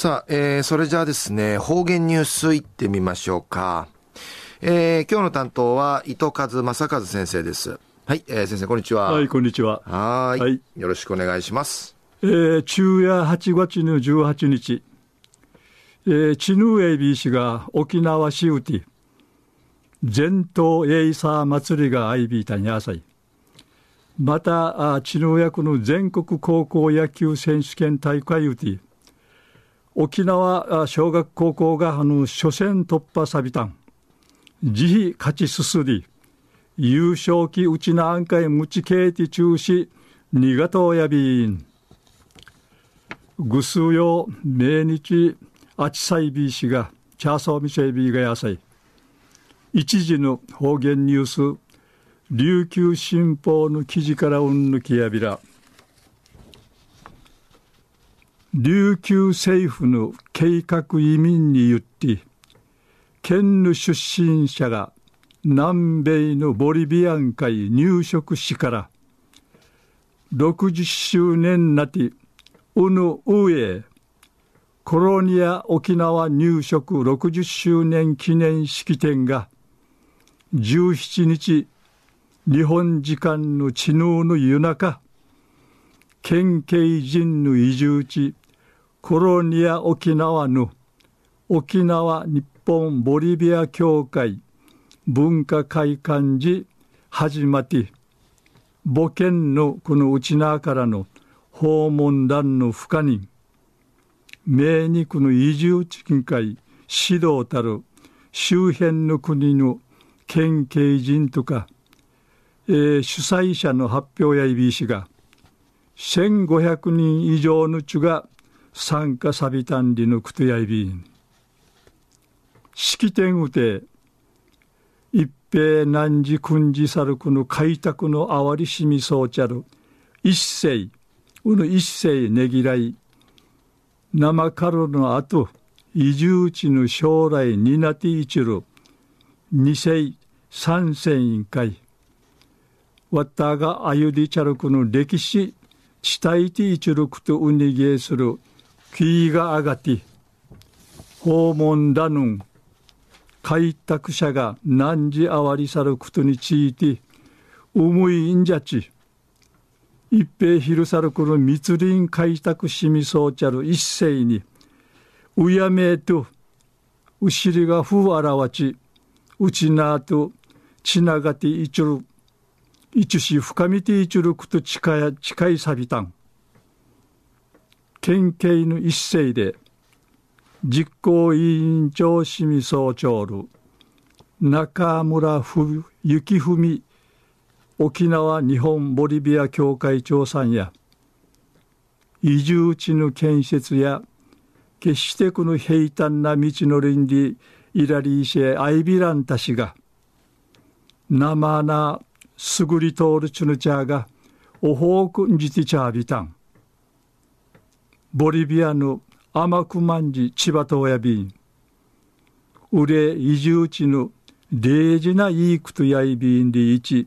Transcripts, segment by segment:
さあ、えー、それじゃあですね、方言ニュースいってみましょうか。えー、今日の担当は、伊藤和正和先生です。はい、えー、先生、こんにちは。はい、こんにちは。はい。はい。よろしくお願いします。えー、昼夜8月の18日、えー、チヌエビ氏が沖縄市うて、全島エイサー祭りが相びいたにあさい。また、チヌ役の全国高校野球選手権大会うて、沖縄小学高校があの初戦突破さびたん。慈悲勝ちすすり、優勝期うちなあんかいむちけいて中止、にがとうやびん。ぐすうよ、命日、あちさいびいしが、チャーソーミシェビーがやさい。一時の方言ニュース、琉球新報の記事からうんぬきやびら。琉球政府の計画移民に言って県の出身者が南米のボリビアン会入植しから60周年なてうぬうえコロニア沖縄入植60周年記念式典が17日日本時間の知能の夜中県警人の移住地コロニア沖縄の沖縄日本ボリビア協会文化会館時始まって母県のこの内縄からの訪問団の不可人名肉の移住地域会指導たる周辺の国の県警人とか、えー、主催者の発表やいびしが1500人以上の地が参加サビタンリのクトヤイビン式典うて一平何時訓示さるくの開拓のあわりしみそうちゃる一世うぬ一世ねぎらい。生かるのあと移住地の将来になっていちる二世三世委員会。わったがあゆりちゃるくの歴史地帯ていちるくとうにげする。キーが上がって訪問だぬん。開拓者が何時あわりさることについて思いんじゃち。一平昼さるこの密林開拓しみそうちゃる一斉にうやめとうしりがふあらわちうちなとちながていちゅる。いちし深みていちゅること近い近いさびたん。県警の一斉で実行委員長市民総長る中村幸文沖縄日本ボリビア協会長さんや移住地の建設や決してこの平坦な道のりにイラリーシェアイビランたちが生なすぐり通るチュヌチャーがおほうくんじてちゃびたん。ボリビアの甘くまんじ千葉と親便。うれ移住地の礼事ないいくとやいびんでいち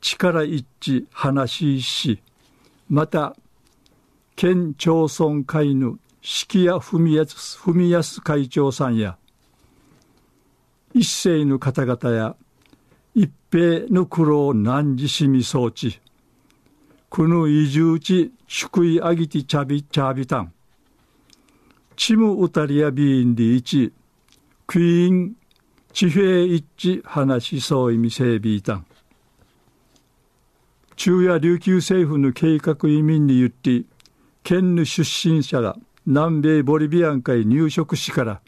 力一致話しし。また県町村会の式谷文康文康会長さんや一世の方々や一平の苦労難事しみ装置この移住地祝いあぎてちゃびちゃびたん。チムウタリアビーンディイチクイーン地平一致話しそう意味整備いたん。中夜琉球政府の計画移民に言って県の出身者が南米ボリビアン会入植しから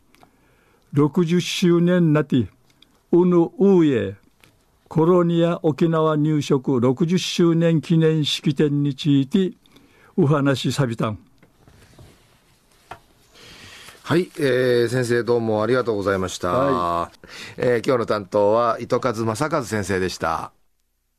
60周年なってうぬうえコロニア沖縄入植60周年記念式典についてお話しさびたんはい、えー、先生どうもありがとうございました。はい、えー、今日の担当は糸数正和先生でした。